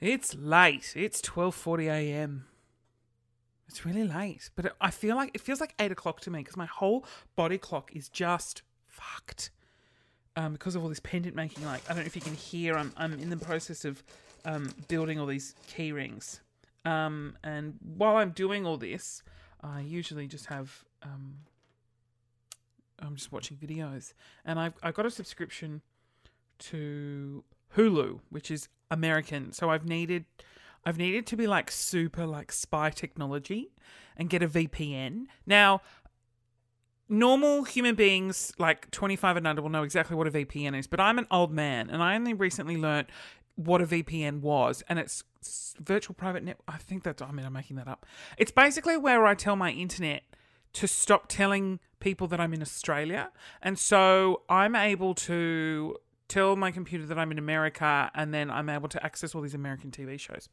It's late. It's twelve forty a.m. It's really late, but I feel like it feels like eight o'clock to me because my whole body clock is just fucked um, because of all this pendant making. Like I don't know if you can hear. I'm I'm in the process of um, building all these key rings, um, and while I'm doing all this, I usually just have um, I'm just watching videos, and I've I got a subscription to Hulu, which is American. So I've needed I've needed to be like super like spy technology and get a VPN. Now, normal human beings like 25 and under will know exactly what a VPN is, but I'm an old man and I only recently learnt what a VPN was and it's virtual private net I think that's I mean I'm making that up. It's basically where I tell my internet to stop telling people that I'm in Australia. And so I'm able to tell my computer that I'm in America and then I'm able to access all these American TV shows.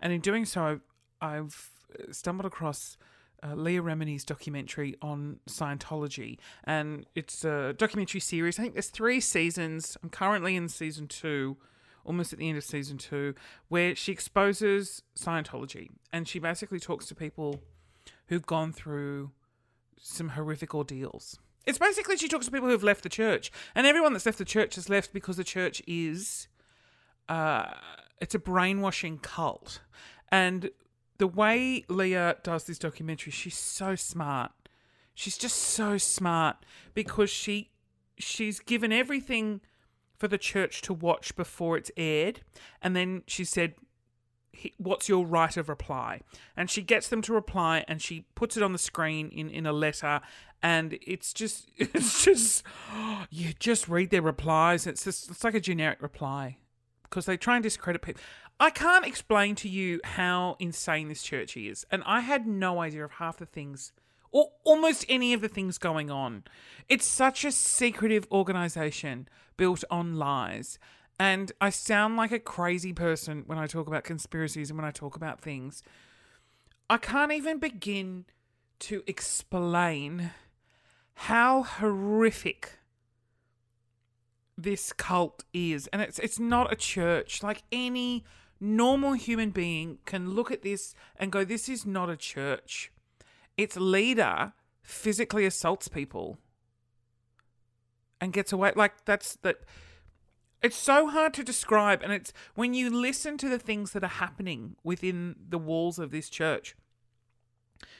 And in doing so, I've stumbled across uh, Leah Remini's documentary on Scientology. And it's a documentary series. I think there's three seasons. I'm currently in season two, almost at the end of season two, where she exposes Scientology. And she basically talks to people who've gone through some horrific ordeals. It's basically she talks to people who've left the church, and everyone that's left the church has left because the church is, uh, it's a brainwashing cult, and the way Leah does this documentary, she's so smart. She's just so smart because she she's given everything for the church to watch before it's aired, and then she said, what's your right of reply? And she gets them to reply and she puts it on the screen in in a letter and it's just it's just you just read their replies. It's just it's like a generic reply because they try and discredit people i can't explain to you how insane this church is and i had no idea of half the things or almost any of the things going on. It's such a secretive organization built on lies and I sound like a crazy person when I talk about conspiracies and when I talk about things. I can't even begin to explain how horrific this cult is. And it's it's not a church. Like any normal human being can look at this and go, This is not a church. Its leader physically assaults people and gets away. Like that's that it's so hard to describe, and it's when you listen to the things that are happening within the walls of this church,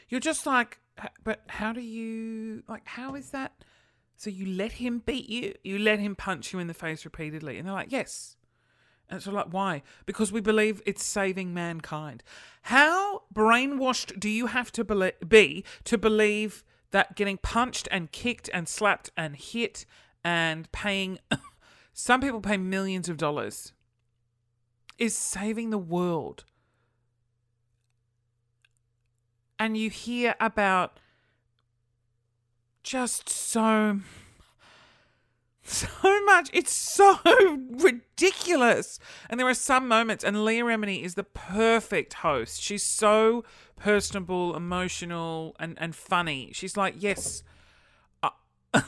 you're just like, but how do you, like, how is that? So you let him beat you, you let him punch you in the face repeatedly. And they're like, yes. And it's like, why? Because we believe it's saving mankind. How brainwashed do you have to be to believe that getting punched and kicked and slapped and hit and paying some people pay millions of dollars, is saving the world. And you hear about just so so much. It's so ridiculous. And there are some moments, and Leah Remini is the perfect host. She's so personable, emotional, and, and funny. She's like, yes,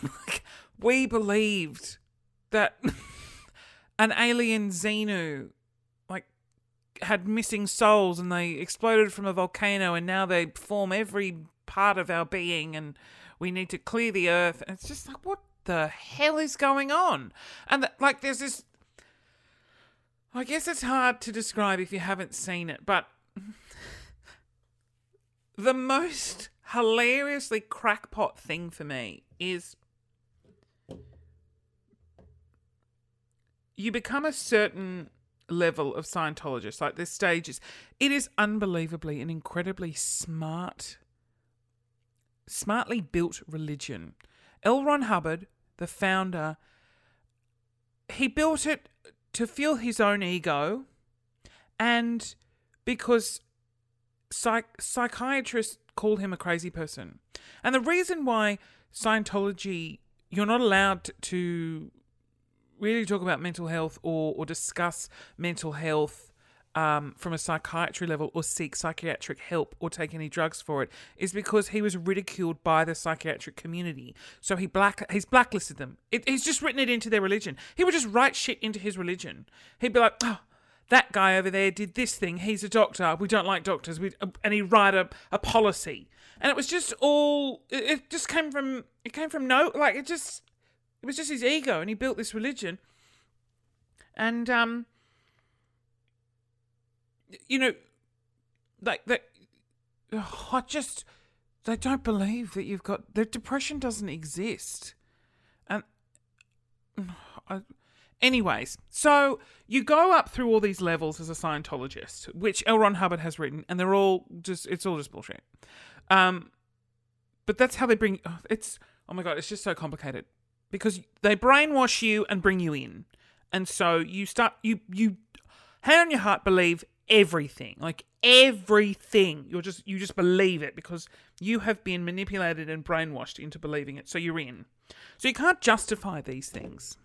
we believed that an alien Xenu like had missing souls and they exploded from a volcano and now they form every part of our being and we need to clear the earth. And it's just like what the hell is going on? And like there's this I guess it's hard to describe if you haven't seen it but the most hilariously crackpot thing for me is you become a certain level of Scientologist, like there's stages. It is unbelievably an incredibly smart, smartly built religion. L. Ron Hubbard, the founder, he built it to fuel his own ego and because psych- psychiatrists call him a crazy person. And the reason why Scientology, you're not allowed to really talk about mental health or, or discuss mental health um, from a psychiatry level or seek psychiatric help or take any drugs for it is because he was ridiculed by the psychiatric community. So he black he's blacklisted them. It, he's just written it into their religion. He would just write shit into his religion. He'd be like, oh, that guy over there did this thing. He's a doctor. We don't like doctors. We and he write a, a policy, and it was just all. It, it just came from. It came from no. Like it just. It was just his ego, and he built this religion. And um. You know, like that. Oh, I just. They don't believe that you've got. The depression doesn't exist, and. I, Anyways, so you go up through all these levels as a Scientologist, which L. Ron Hubbard has written, and they're all just, it's all just bullshit. Um, but that's how they bring, oh, it's, oh my God, it's just so complicated because they brainwash you and bring you in. And so you start, you, you, hand on your heart, believe everything, like everything. You're just, you just believe it because you have been manipulated and brainwashed into believing it. So you're in. So you can't justify these things.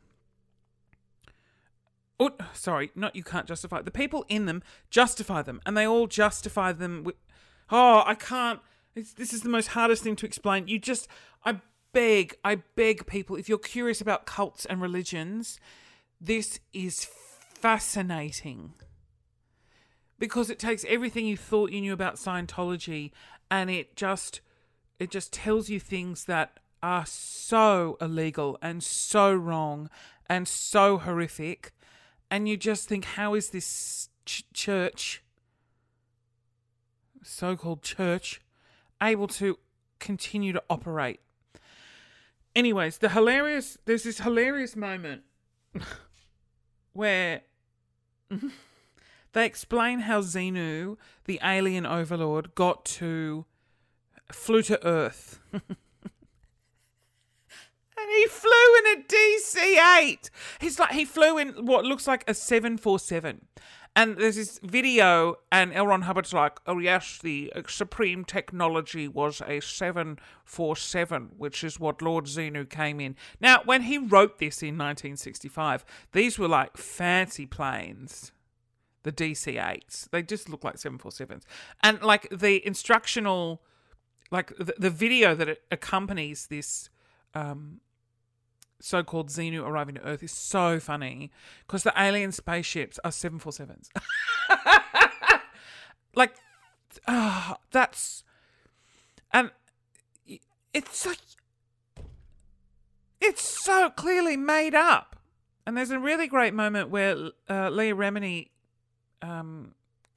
Oh, sorry, not you can't justify. The people in them justify them, and they all justify them with. Oh, I can't. This is the most hardest thing to explain. You just, I beg, I beg people, if you're curious about cults and religions, this is fascinating because it takes everything you thought you knew about Scientology and it just, it just tells you things that are so illegal and so wrong and so horrific and you just think, how is this ch- church, so called church, able to continue to operate? Anyways, the hilarious, there's this hilarious moment where they explain how Xenu, the alien overlord, got to flew to Earth. And he flew in a DC 8. He's like, he flew in what looks like a 747. And there's this video, and L. Ron Hubbard's like, oh, yes, the supreme technology was a 747, which is what Lord Xenu came in. Now, when he wrote this in 1965, these were like fancy planes, the DC 8s. They just look like 747s. And like the instructional, like the, the video that accompanies this um, so-called Xenu arriving to Earth is so funny because the alien spaceships are 747s. like, uh, that's and it's like it's so clearly made up. And there's a really great moment where uh, Leah Remini, um,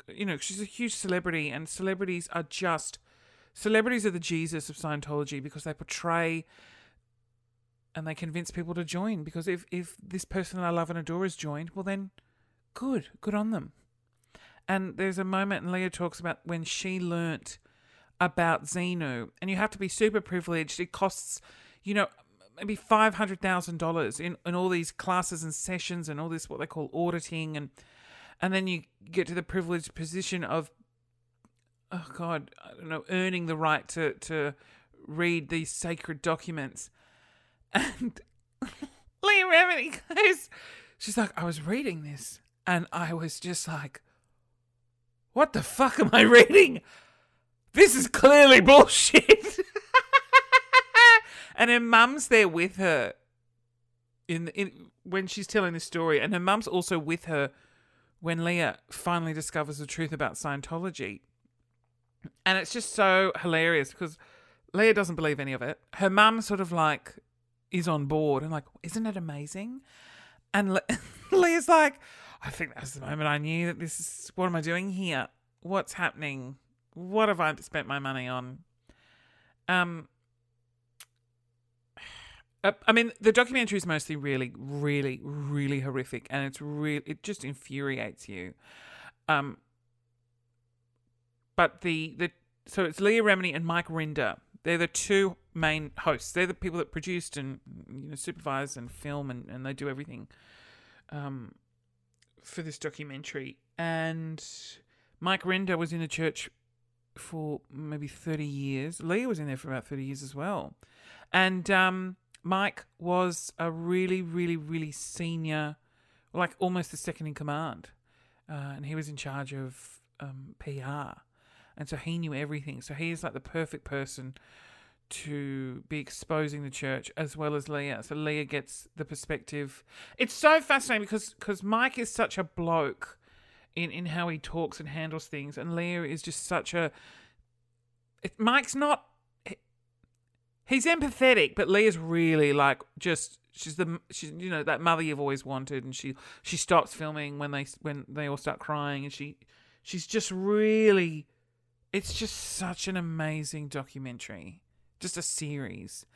you know, she's a huge celebrity, and celebrities are just celebrities are the Jesus of Scientology because they portray and they convince people to join because if if this person I love and adore is joined, well then, good, good on them. And there's a moment, and Leah talks about when she learnt about Xenu, and you have to be super privileged. It costs, you know, maybe five hundred thousand dollars in in all these classes and sessions and all this what they call auditing, and and then you get to the privileged position of, oh God, I don't know, earning the right to to read these sacred documents and Leah Remini goes, she's like, I was reading this and I was just like, what the fuck am I reading? This is clearly bullshit. and her mum's there with her in, in when she's telling this story, and her mum's also with her when Leah finally discovers the truth about Scientology. And it's just so hilarious because Leah doesn't believe any of it. Her mum sort of like is on board and like, isn't it amazing? And Le- Leah's like, I think that was the moment I knew that this is what am I doing here? What's happening? What have I spent my money on? Um, uh, I mean, the documentary is mostly really, really, really horrific, and it's really it just infuriates you. Um, but the the so it's Leah Remini and Mike Rinder. They're the two main hosts. They're the people that produced and you know supervise and film and, and they do everything um, for this documentary. And Mike Rinder was in the church for maybe 30 years. Leah was in there for about 30 years as well. And um, Mike was a really, really, really senior, like almost the second in command. Uh, and he was in charge of um, PR. And so he knew everything. So he is like the perfect person to be exposing the church as well as Leah. So Leah gets the perspective. It's so fascinating because because Mike is such a bloke in in how he talks and handles things. And Leah is just such a. It, Mike's not. He's empathetic, but Leah's really like just she's the she's you know that mother you've always wanted, and she she stops filming when they when they all start crying, and she she's just really. It's just such an amazing documentary, just a series,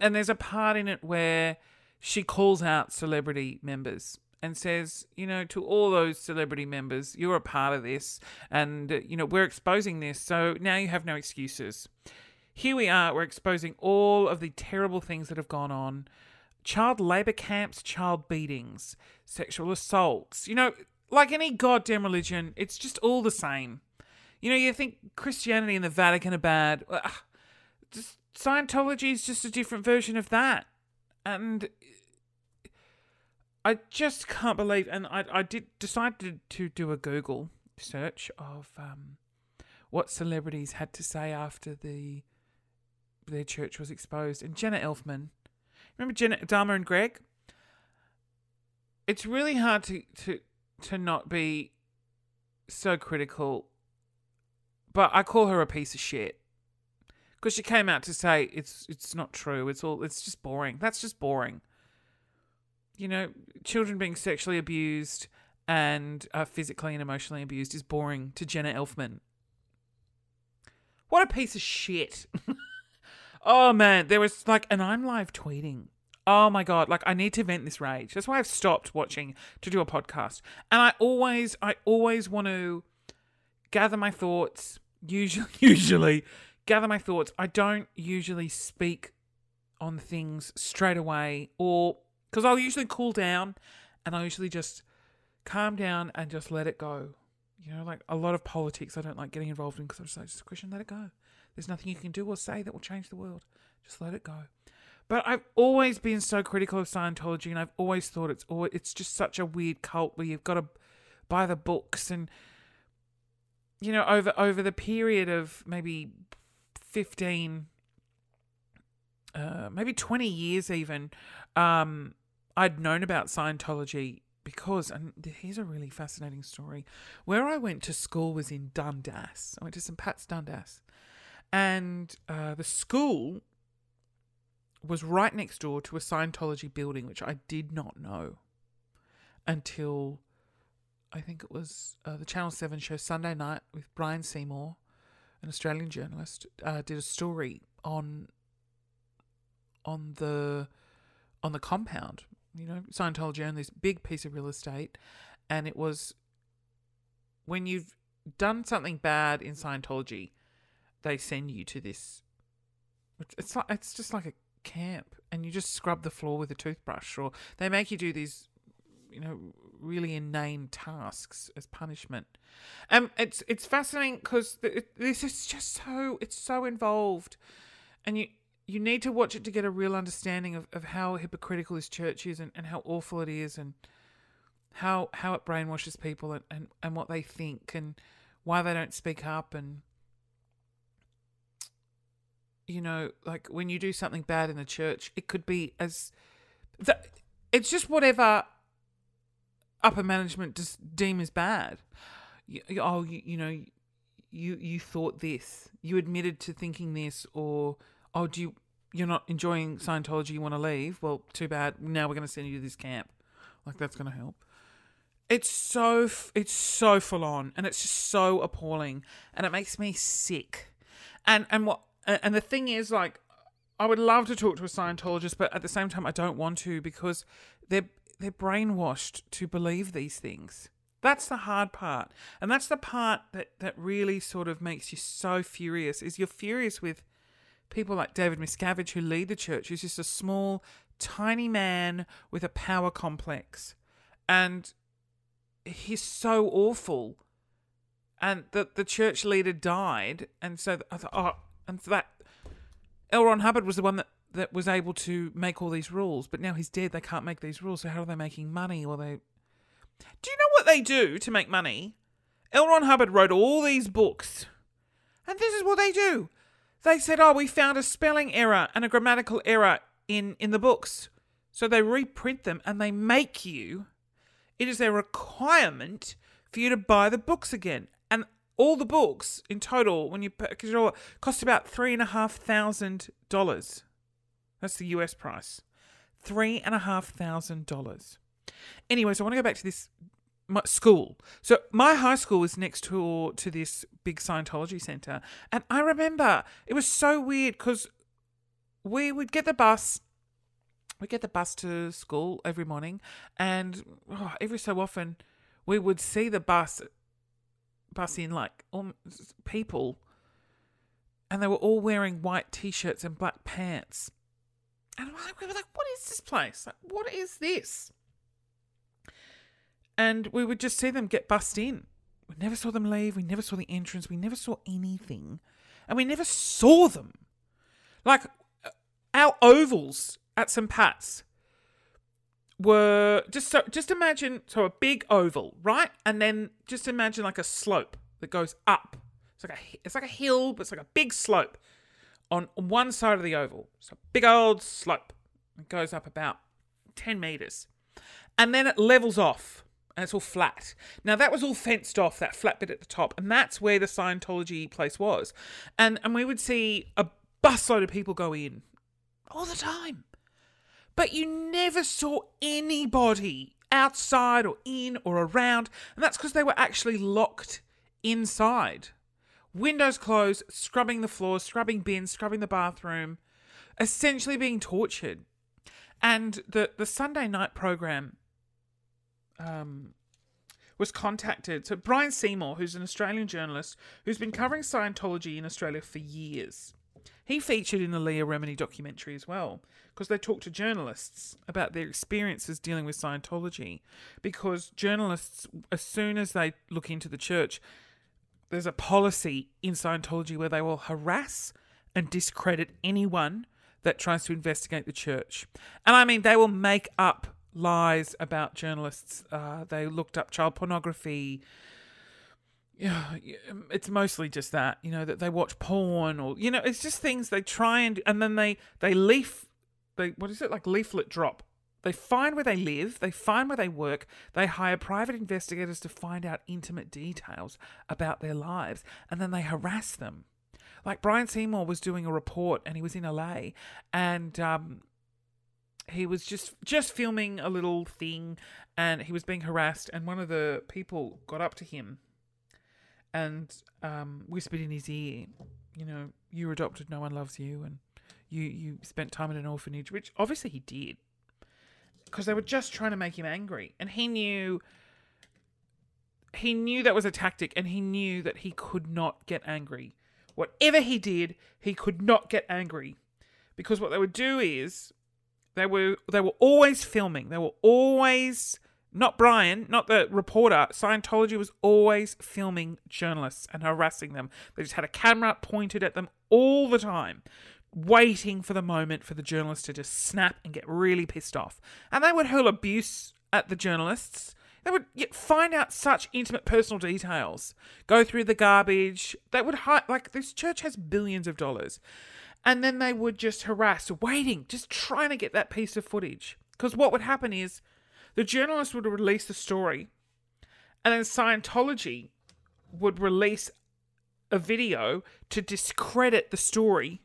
and there's a part in it where she calls out celebrity members and says, you know, to all those celebrity members, you're a part of this, and uh, you know we're exposing this, so now you have no excuses. Here we are, we're exposing all of the terrible things that have gone on child labour camps, child beatings, sexual assaults. You know, like any goddamn religion, it's just all the same. You know, you think Christianity and the Vatican are bad. Just, Scientology is just a different version of that. And I just can't believe. And I, I did decide to, to do a Google search of um, what celebrities had to say after the their church was exposed. And Jenna Elfman, remember Jenna, Dharma and Greg? It's really hard to, to to not be so critical, but I call her a piece of shit because she came out to say it's it's not true. It's all it's just boring. That's just boring. You know, children being sexually abused and uh, physically and emotionally abused is boring to Jenna Elfman. What a piece of shit. oh man, there was like, and I'm live tweeting. Oh my god, like I need to vent this rage. That's why I've stopped watching to do a podcast. And I always I always want to gather my thoughts, usually usually gather my thoughts. I don't usually speak on things straight away or cuz I'll usually cool down and I usually just calm down and just let it go. You know, like a lot of politics I don't like getting involved in because I'm just like, just Christian, let it go. There's nothing you can do or say that will change the world. Just let it go. But I've always been so critical of Scientology, and I've always thought it's it's just such a weird cult where you've got to buy the books, and you know, over over the period of maybe fifteen, uh, maybe twenty years, even, um, I'd known about Scientology because, and here's a really fascinating story. Where I went to school was in Dundas. I went to St Pat's Dundas, and uh, the school was right next door to a Scientology building, which I did not know until I think it was uh, the Channel 7 show Sunday night with Bryan Seymour, an Australian journalist, uh, did a story on on the on the compound. You know, Scientology owned this big piece of real estate, and it was when you've done something bad in Scientology, they send you to this. It's like it's just like a camp and you just scrub the floor with a toothbrush or they make you do these you know really inane tasks as punishment. Um it's it's fascinating because this is just so it's so involved. And you you need to watch it to get a real understanding of, of how hypocritical this church is and, and how awful it is and how how it brainwashes people and, and, and what they think and why they don't speak up and you know, like when you do something bad in the church, it could be as the, it's just whatever upper management just deem as bad. You, oh, you, you know, you you thought this, you admitted to thinking this, or oh, do you you're not enjoying Scientology, you want to leave? Well, too bad. Now we're going to send you to this camp. Like that's going to help. It's so it's so full on, and it's just so appalling, and it makes me sick. And and what and the thing is, like, I would love to talk to a Scientologist, but at the same time, I don't want to because they're they're brainwashed to believe these things. That's the hard part, and that's the part that that really sort of makes you so furious. Is you're furious with people like David Miscavige who lead the church, who's just a small, tiny man with a power complex, and he's so awful. And the the church leader died, and so I thought, oh, and that, L. Ron Hubbard was the one that, that was able to make all these rules, but now he's dead. They can't make these rules. So how are they making money? Or they? Do you know what they do to make money? L. Ron Hubbard wrote all these books, and this is what they do. They said, "Oh, we found a spelling error and a grammatical error in in the books." So they reprint them and they make you. It is a requirement for you to buy the books again. And all the books in total, when you it all, cost about three and a half thousand dollars. That's the US price. Three and a half thousand dollars. Anyways, I want to go back to this my school. So my high school was next door to this big Scientology center, and I remember it was so weird because we would get the bus. We get the bus to school every morning, and oh, every so often we would see the bus bus in like um, people, and they were all wearing white t-shirts and black pants, and we were like, "What is this place? Like, what is this?" and we would just see them get bussed in. We never saw them leave. We never saw the entrance. We never saw anything, and we never saw them. Like uh, our ovals at St Pat's were just so. Just imagine so a big oval, right, and then just imagine like a slope that goes up. It's like a it's like a hill, but it's like a big slope on one side of the oval. So big old slope. It goes up about ten meters, and then it levels off and it's all flat. Now that was all fenced off, that flat bit at the top, and that's where the Scientology place was. And and we would see a busload of people go in all the time. But you never saw anybody outside or in or around, and that's because they were actually locked inside. Windows closed, scrubbing the floors, scrubbing bins, scrubbing the bathroom, essentially being tortured. And the, the Sunday night program um, was contacted. So Bryan Seymour, who's an Australian journalist who's been covering Scientology in Australia for years, he featured in the Leah Remini documentary as well because they talked to journalists about their experiences dealing with Scientology. Because journalists, as soon as they look into the church, there's a policy in Scientology where they will harass and discredit anyone that tries to investigate the church. And I mean, they will make up lies about journalists. Uh, they looked up child pornography. Yeah, it's mostly just that you know that they watch porn or you know it's just things they try and and then they they leaf they what is it like leaflet drop they find where they live, they find where they work, they hire private investigators to find out intimate details about their lives, and then they harass them. Like Bryan Seymour was doing a report and he was in LA, and um, he was just just filming a little thing and he was being harassed and one of the people got up to him and um, whispered in his ear you know you're adopted no one loves you and you you spent time in an orphanage which obviously he did because they were just trying to make him angry and he knew he knew that was a tactic and he knew that he could not get angry whatever he did he could not get angry because what they would do is they were they were always filming. They were always not Bryan, not the reporter. Scientology was always filming journalists and harassing them. They just had a camera pointed at them all the time, waiting for the moment for the journalists to just snap and get really pissed off. And they would hurl abuse at the journalists. They would find out such intimate personal details, go through the garbage. They would hide, like, this church has billions of dollars and then they would just harass, waiting, just trying to get that piece of footage. Because what would happen is the journalist would release the story, and then Scientology would release a video to discredit the story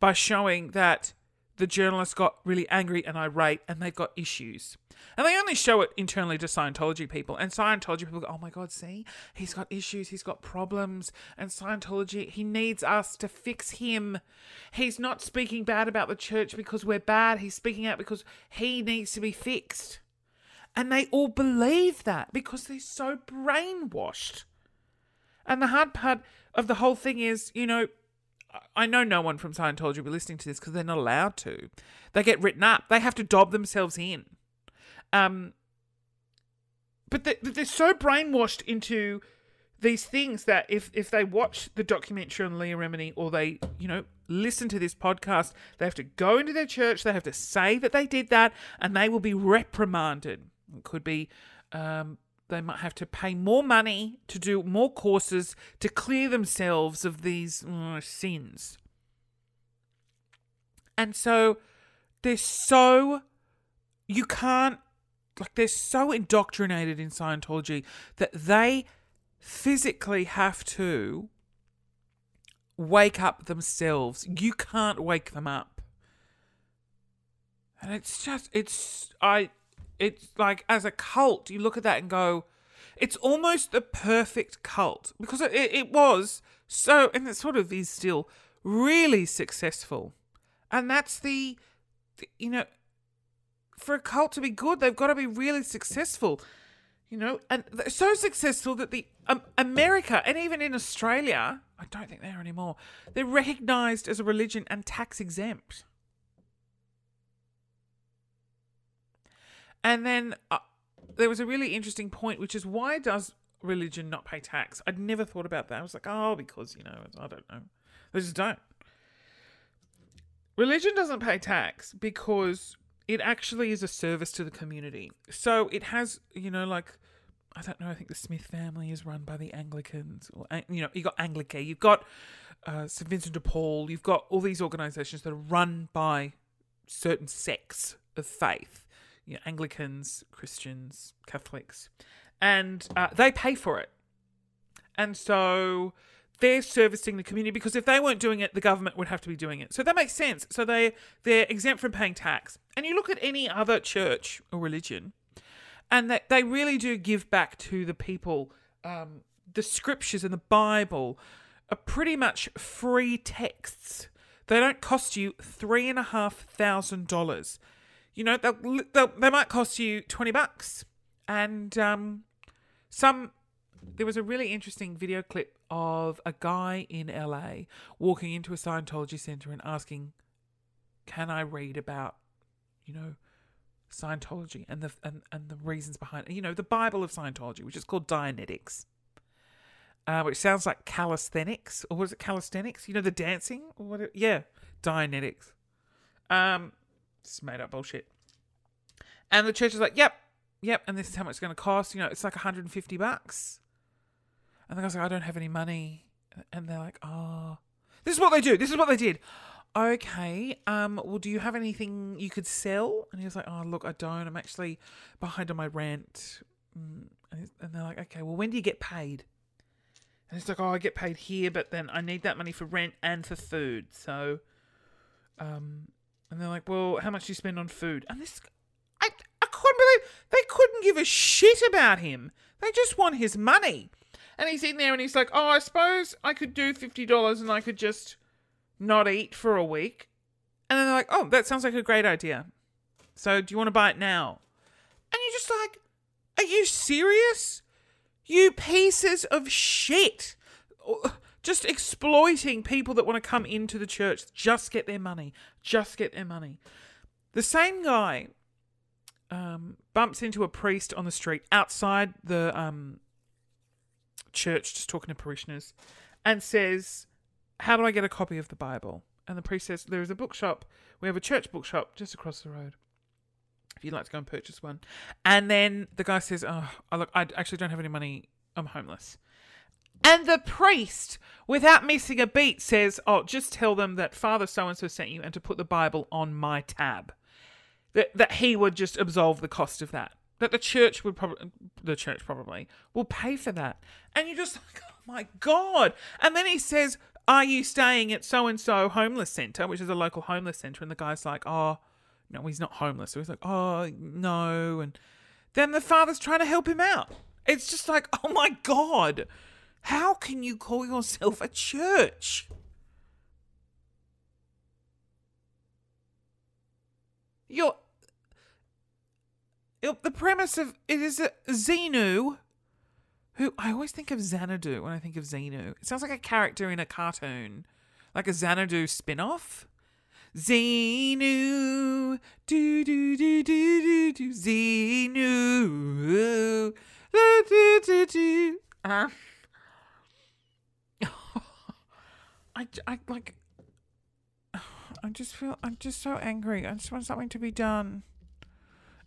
by showing that the journalist got really angry and irate and they got issues. And they only show it internally to Scientology people. And Scientology people go, oh my God, see, he's got issues, he's got problems. And Scientology, he needs us to fix him. He's not speaking bad about the church because we're bad, he's speaking out because he needs to be fixed. And they all believe that because they're so brainwashed. And the hard part of the whole thing is, you know, I know no one from Scientology will be listening to this because they're not allowed to. They get written up. They have to dob themselves in. Um, but they, they're so brainwashed into these things that if if they watch the documentary on Leah Remini or they you know listen to this podcast, they have to go into their church. They have to say that they did that, and they will be reprimanded. It could be um, they might have to pay more money to do more courses to clear themselves of these uh, sins. And so they're so you can't like they're so indoctrinated in Scientology that they physically have to wake up themselves. You can't wake them up. And it's just it's I it's like as a cult, you look at that and go, it's almost the perfect cult because it, it, was so, and it sort of is still really successful. And that's the, the, you know, for a cult to be good, they've got to be really successful, you know, and so successful that the um, America and even in Australia, I don't think they are anymore. They're recognised as a religion and tax exempt. And then uh, there was a really interesting point, which is why does religion not pay tax? I'd never thought about that. I was like, oh, because, you know, I don't know. They just don't. Religion doesn't pay tax because it actually is a service to the community. So it has, you know, like, I don't know, I think the Smith family is run by the Anglicans. Or, you know, you've got Anglican, you've got uh, St. Vincent de Paul, you've got all these organizations that are run by certain sects of faith you know, Anglicans, Christians, Catholics, and uh, they pay for it. And so they're servicing the community because if they weren't doing it, the government would have to be doing it. So that makes sense. So they they're exempt from paying tax. And you look at any other church or religion, and that they really do give back to the people. Um, the scriptures and the Bible are pretty much free texts. They don't cost you three and a half thousand dollars you know, they'll, they'll, they might cost you 20 bucks. And um, some, there was a really interesting video clip of a guy in LA walking into a Scientology center and asking, Can I read about, you know, Scientology and the and, and the reasons behind. You know, the Bible of Scientology, which is called Dianetics. Uh, which sounds like calisthenics, or was it calisthenics? You know, the dancing, or what? It, yeah, Dianetics. Um, it's made up bullshit. And the church is like, yep, yep, and this is how much it's going to cost. You know, it's like 150 bucks. And the guy's like, I don't have any money. And they're like, oh. This is what they do. This is what they did. Okay, um, well, do you have anything you could sell? And he was like, oh, look, I don't. I'm actually behind on my rent. Mm, and they're like, okay, well, when do you get paid? And he's like, oh, I get paid here, but then I need that money for rent and for food. So, um, and they're like, well, how much do you spend on food? And this, I, I couldn't believe they couldn't give a shit about him. They just want his money. And he's in there and he's like, oh, I suppose I could do $50 and I could just not eat for a week. And then they're like, oh, that sounds like a great idea. So do you want to buy it now? And you're just like, are you serious? You pieces of shit just exploiting people that want to come into the church, just get their money, just get their money. The same guy um, bumps into a priest on the street outside the um, church, just talking to parishioners, and says, How do I get a copy of the Bible? And the priest says, There is a bookshop. We have a church bookshop just across the road. If you'd like to go and purchase one. And then the guy says, Oh, look, I actually don't have any money. I'm homeless. And the priest, without missing a beat, says, Oh, just tell them that Father so and so sent you and to put the Bible on my tab. That, that he would just absolve the cost of that. That the church would probably, the church probably, will pay for that. And you're just like, Oh my God. And then he says, Are you staying at so and so homeless centre, which is a local homeless centre? And the guy's like, Oh, no, he's not homeless. So he's like, Oh, no. And then the father's trying to help him out. It's just like, Oh my God. How can you call yourself a church? You're. The premise of it is a Xenu, who I always think of Xanadu when I think of Xenu. It sounds like a character in a cartoon, like a Xanadu spin off. Xenu, do do do do do do, Xenu, do do do do. Uh, I, I like. I just feel I'm just so angry. I just want something to be done.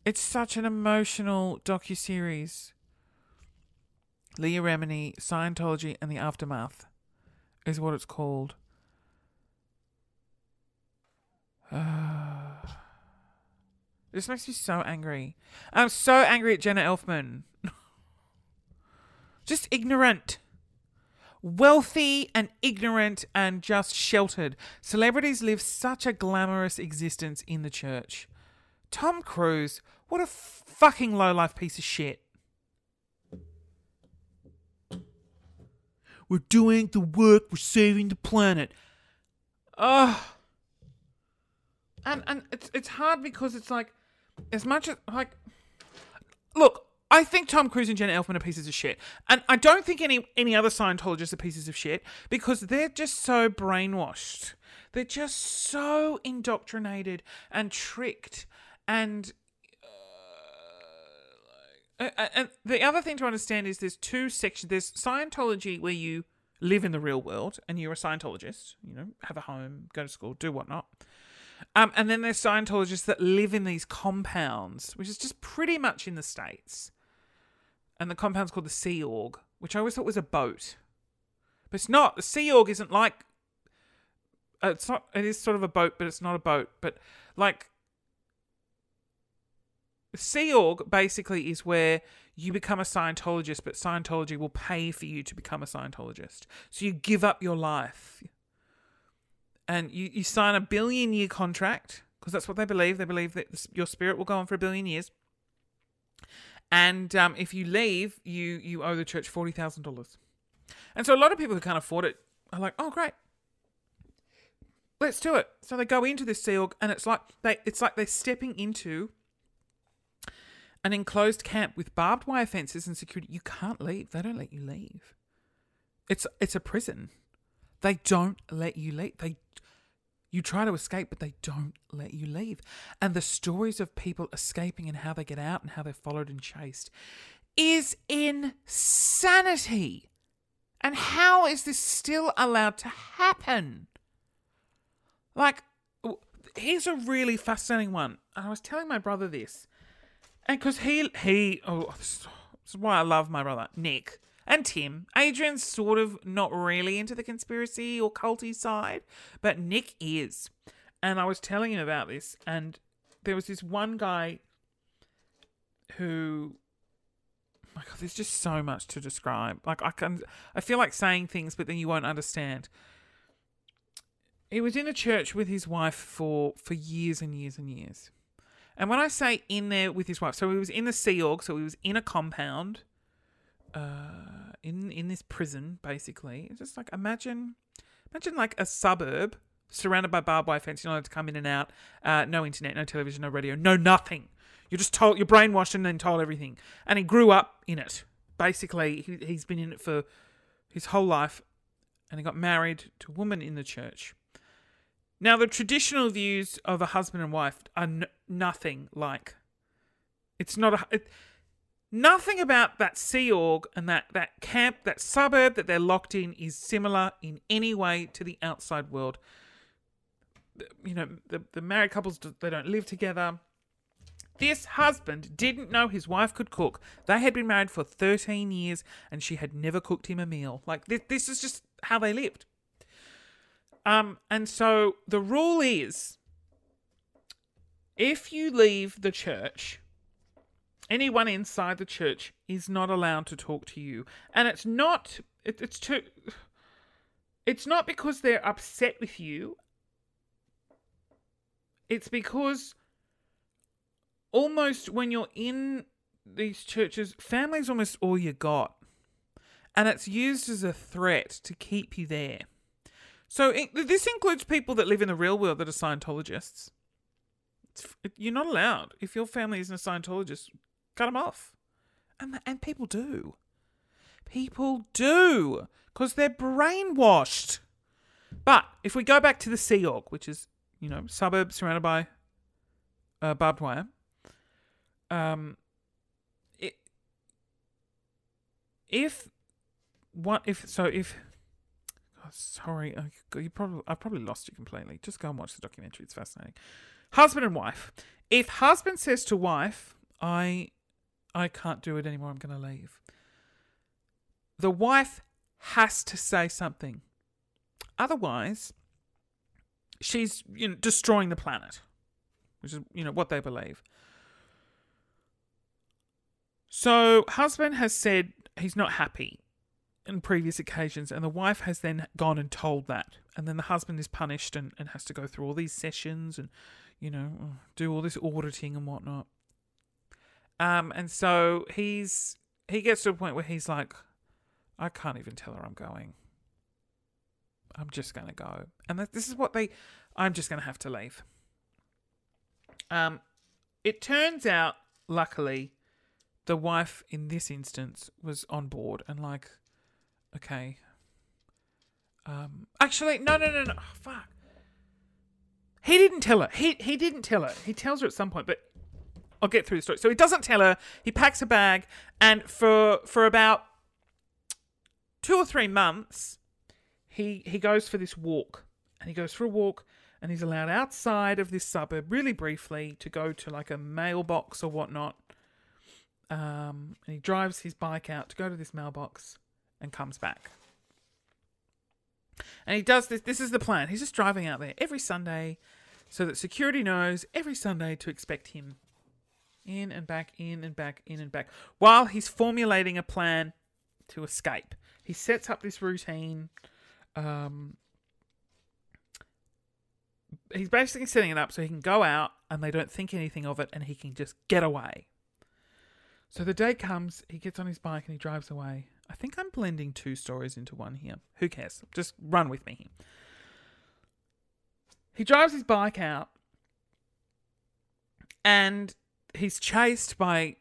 It's such an emotional docu series. Leah Remini, Scientology, and the Aftermath is what it's called. This makes me so angry. I'm so angry at Jenna Elfman. just ignorant. Wealthy and ignorant and just sheltered. Celebrities live such a glamorous existence in the church. Tom Cruise, what a fucking low life piece of shit. We're doing the work, we're saving the planet. Ugh. And and it's it's hard because it's like as much as like look, I think Tom Cruise and Jenna Elfman are pieces of shit. And I don't think any any other Scientologists are pieces of shit because they're just so brainwashed. They're just so indoctrinated and tricked and uh, and the other thing to understand is there's two sections. There's Scientology where you live in the real world and you're a Scientologist, you know, have a home, go to school, do whatnot. Um, and then there's Scientologists that live in these compounds, which is just pretty much in the States. And the compound's called the Sea Org, which I always thought was a boat. But it's not. The Sea Org isn't like. Uh, it's not. It is sort of a boat, but it's not a boat. But like. Sea Org basically is where you become a Scientologist, but Scientology will pay for you to become a Scientologist. So you give up your life and you, you sign a billion year contract because that's what they believe. They believe that your spirit will go on for a billion years. And um, if you leave, you you owe the church forty thousand dollars. And so a lot of people who can't afford it are like, "Oh, great, let's do it." So they go into this Sea Org, and it's like they it's like they're stepping into an enclosed camp with barbed wire fences and security. You can't leave. They don't let you leave. It's it's a prison. They don't let you leave. They you try to escape, but they don't let you leave. And the stories of people escaping and how they get out and how they're followed and chased is insanity. And how is this still allowed to happen? Like, here's a really fascinating one. I was telling my brother this, and because he he oh, this is why I love my brother Nick and Tim. Adrian's sort of not really into the conspiracy or culty side, but Nick is. And I was telling him about this, and there was this one guy who my god, there's just so much to describe. Like I can I feel like saying things but then you won't understand. He was in a church with his wife for for years and years and years. And when I say in there with his wife, so he was in the Sea Org, so he was in a compound uh, in in this prison, basically. It's just like imagine, imagine like a suburb surrounded by barbed wire fence. You're not allowed to come in and out. Uh, no internet, no television, no radio, no nothing. You're just told, you're brainwashed and then told everything. And he grew up in it. Basically, he, he's been in it for his whole life, and he got married to a woman in the church. Now, the traditional views of a husband and wife are n- nothing like. It's not a. It, Nothing about that Sea Org and that, that camp, that suburb that they're locked in is similar in any way to the outside world. You know, the, the married couples, they don't live together. This husband didn't know his wife could cook. They had been married for 13 years and she had never cooked him a meal. Like, this, this is just how they lived. Um, and so the rule is if you leave the church anyone inside the church is not allowed to talk to you. And it's not it, it's too it's not because they're upset with you. It's because almost when you're in these churches, family's almost all you got. And it's used as a threat to keep you there. So it, this includes people that live in the real world that are Scientologists. you're not allowed. If your family isn't a Scientologist, cut them off. And, and people do. People do. Because they're brainwashed. But if we go back to the Sea Org, which is, you know, suburbs surrounded by uh, barbed wire, um, if what if so if oh, sorry you probably I probably lost you completely. Just go and watch the documentary; it's fascinating. Husband and wife. If husband says to wife, "I I can't do it anymore. I'm going to leave. The wife has to say something. Otherwise, she's you know, destroying the planet. which is you know what they believe. So husband has said he's not happy in previous occasions, and the wife has then gone and told that, and then the husband is punished and, and has to go through all these sessions and you know do all this auditing and whatnot. Um, and so he's he gets to a point where he's like, I can't even tell her I'm going. I'm just to go. And this is what they, I'm just to have to leave. Um, it turns out, luckily, the wife in this instance was on board and like, okay. Um, actually, no, no, no, no. Oh, fuck. He didn't tell her. He he didn't tell her. He tells her at some point, but I'll get through the story. So he doesn't tell her. He packs a bag, and for for about two or three months, he he goes for this walk, and he goes for a walk, and he's allowed outside of this suburb really briefly to go to like a mailbox or whatnot. Um, and he drives his bike out to go to this mailbox and comes back. And he does this. This is the plan. He's just driving out there every Sunday, so that security knows every Sunday to expect him in and back, in and back, in and back, while he's formulating a plan to escape. He sets up this routine. Um, he's basically setting it up so he can go out and they don't think anything of it and he can just get away. So the day comes, he gets on his bike and he drives away. I think I'm blending two stories into one here. Who cares? Just run with me. He drives his bike out and he's chased by.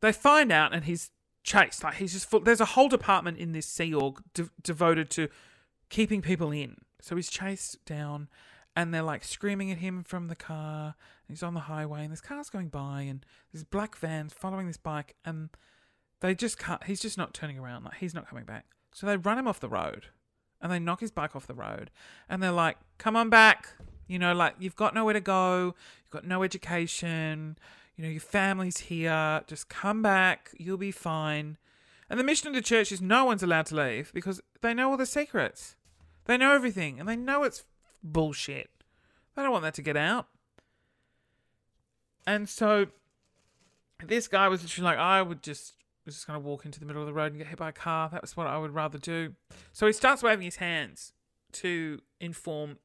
They find out and he's chased. Like he's just full. There's a whole department in this Sea Org de- devoted to keeping people in. So he's chased down, and they're like screaming at him from the car. He's on the highway, and this car's going by, and there's black vans following this bike, and they just can't. He's just not turning around. Like he's not coming back. So they run him off the road, and they knock his bike off the road, and they're like, "Come on back." You know, like you've got nowhere to go. You've got no education you know, your family's here. Just come back. You'll be fine. And the mission of the church is no one's allowed to leave because they know all the secrets. They know everything and they know it's bullshit. They don't want that to get out. And so this guy was literally like, I would just was just going to walk into the middle of the road and get hit by a car. That was what I would rather do. So he starts waving his hands to inform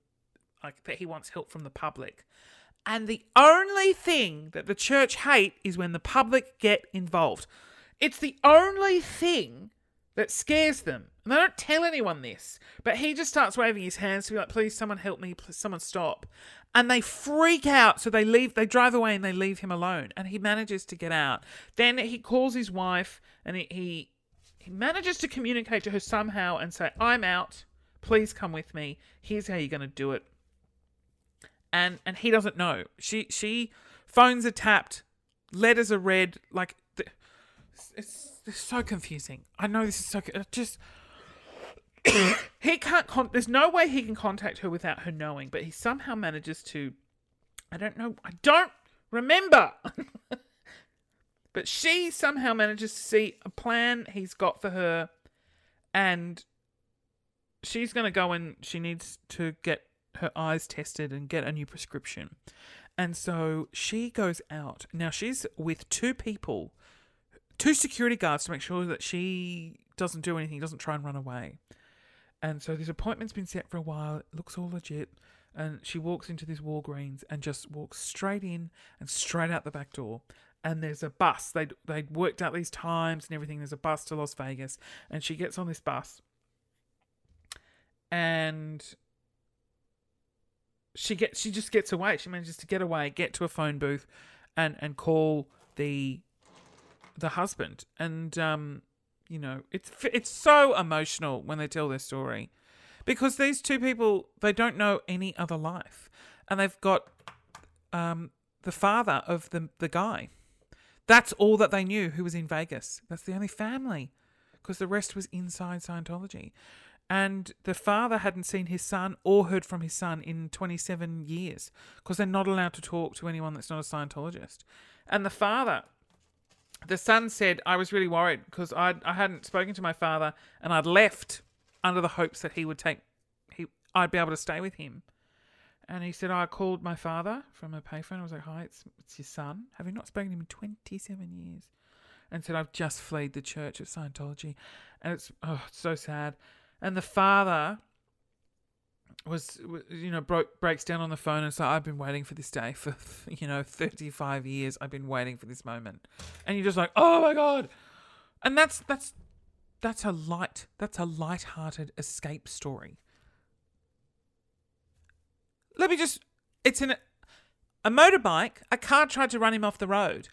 like that he wants help from the public. And the only thing that the church hate is when the public get involved. It's the only thing that scares them. And they don't tell anyone this. But he just starts waving his hands to be like, please, someone help me, please, someone stop. And they freak out. So they leave, they drive away and they leave him alone. And he manages to get out. Then he calls his wife and he, he, he manages to communicate to her somehow and say, I'm out. Please come with me. Here's how you're going to do it and and he doesn't know. She she phones are tapped, letters are read. Like it's, it's so confusing. I know this is so just. he can't. Con- there's no way he can contact her without her knowing, but he somehow manages to. I don't know. I don't remember. but she somehow manages to see a plan he's got for her, and she's going to go and she needs to get her eyes tested and get a new prescription. And so she goes out. Now she's with two people, two security guards to make sure that she doesn't do anything, doesn't try and run away. And so this appointment's been set for a while. It looks all legit. And she walks into this Walgreens and just walks straight in and straight out the back door. And there's a bus. They they worked out these times and everything. There's a bus to Las Vegas, and she gets on this bus. And she gets she just gets away. She manages to get away, get to a phone booth, and and call the the husband. And um, you know, it's it's so emotional when they tell their story because these two people they don't know any other life, and they've got um the father of the the guy. That's all that they knew who was in Vegas. That's the only family because the rest was inside Scientology and the father hadn't seen his son or heard from his son in 27 years because they're not allowed to talk to anyone that's not a Scientologist. And the father, the son said, I was really worried because I I hadn't spoken to my father and I'd left under the hopes that he would take he I'd be able to stay with him. And he said, I called my father from a payphone. I was like, hi, it's, it's your son. Have you not spoken to him in 27 years? And said, I've just fled the Church of Scientology. And it's, oh, it's so sad. And the father was, you know, broke, breaks down on the phone and says, I've been waiting for this day for, you know, 35 years. I've been waiting for this moment. And you're just like, oh my God. And that's, that's, that's a light, that's a light-hearted escape story let me just. It's in a, a motorbike. A car tried to run him off the road.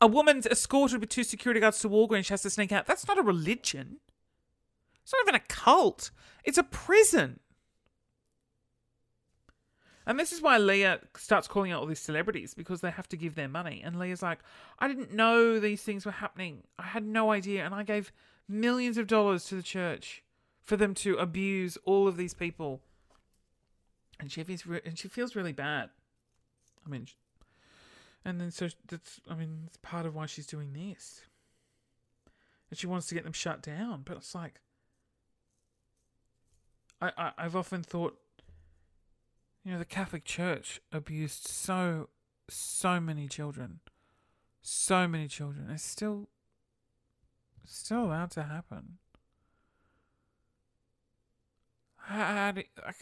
A woman's escorted with two security guards to Walgreens. She has to sneak out. That's not a religion. It's not even a cult. It's a prison. And this is why Leah starts calling out all these celebrities because they have to give their money. And Leah's like, I didn't know these things were happening. I had no idea. And I gave millions of dollars to the church for them to abuse all of these people and she feels re- and she feels really bad. I mean, and then so that's I mean it's part of why she's doing this. And she wants to get them shut down, but it's like I, I I've often thought, you know, the Catholic Church abused so so many children, so many children. It's still still allowed to happen. How, how do, like,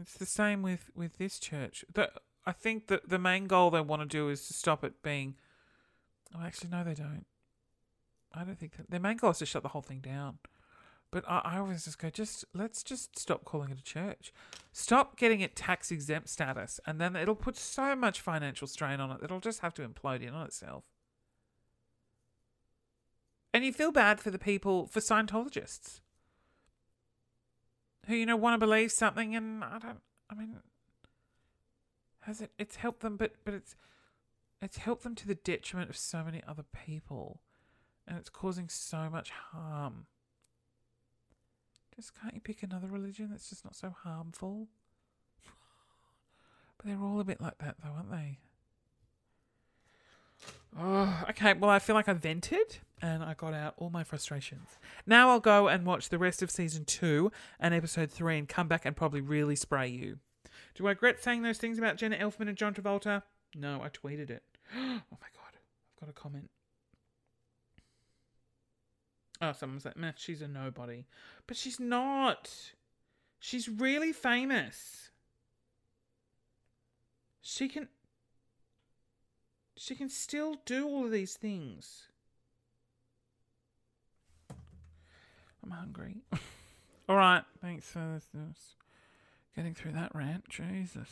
it's the same with with this church. The, I think that the main goal they want to do is to stop it being. Oh, actually, no, they don't. I don't think that their main goal is to shut the whole thing down. But I, I always just go, just let's just stop calling it a church. Stop getting it tax exempt status, and then it'll put so much financial strain on it. It'll just have to implode in on itself. And you feel bad for the people, for Scientologists who you know want to believe something, and I don't. I mean, has it? It's helped them, but but it's it's helped them to the detriment of so many other people, and it's causing so much harm. Just can't you pick another religion that's just not so harmful? But they're all a bit like that, though, aren't they? Oh, okay. Well, I feel like I vented and I got out all my frustrations. Now I'll go and watch the rest of season two and episode three and come back and probably really spray you. Do I regret saying those things about Jenna Elfman and John Travolta? No, I tweeted it. Oh my god, I've got a comment. Oh, someone's like, meh, she's a nobody. But she's not. She's really famous. She can she can still do all of these things. I'm hungry. all right, thanks for this, getting through that rant. Jesus.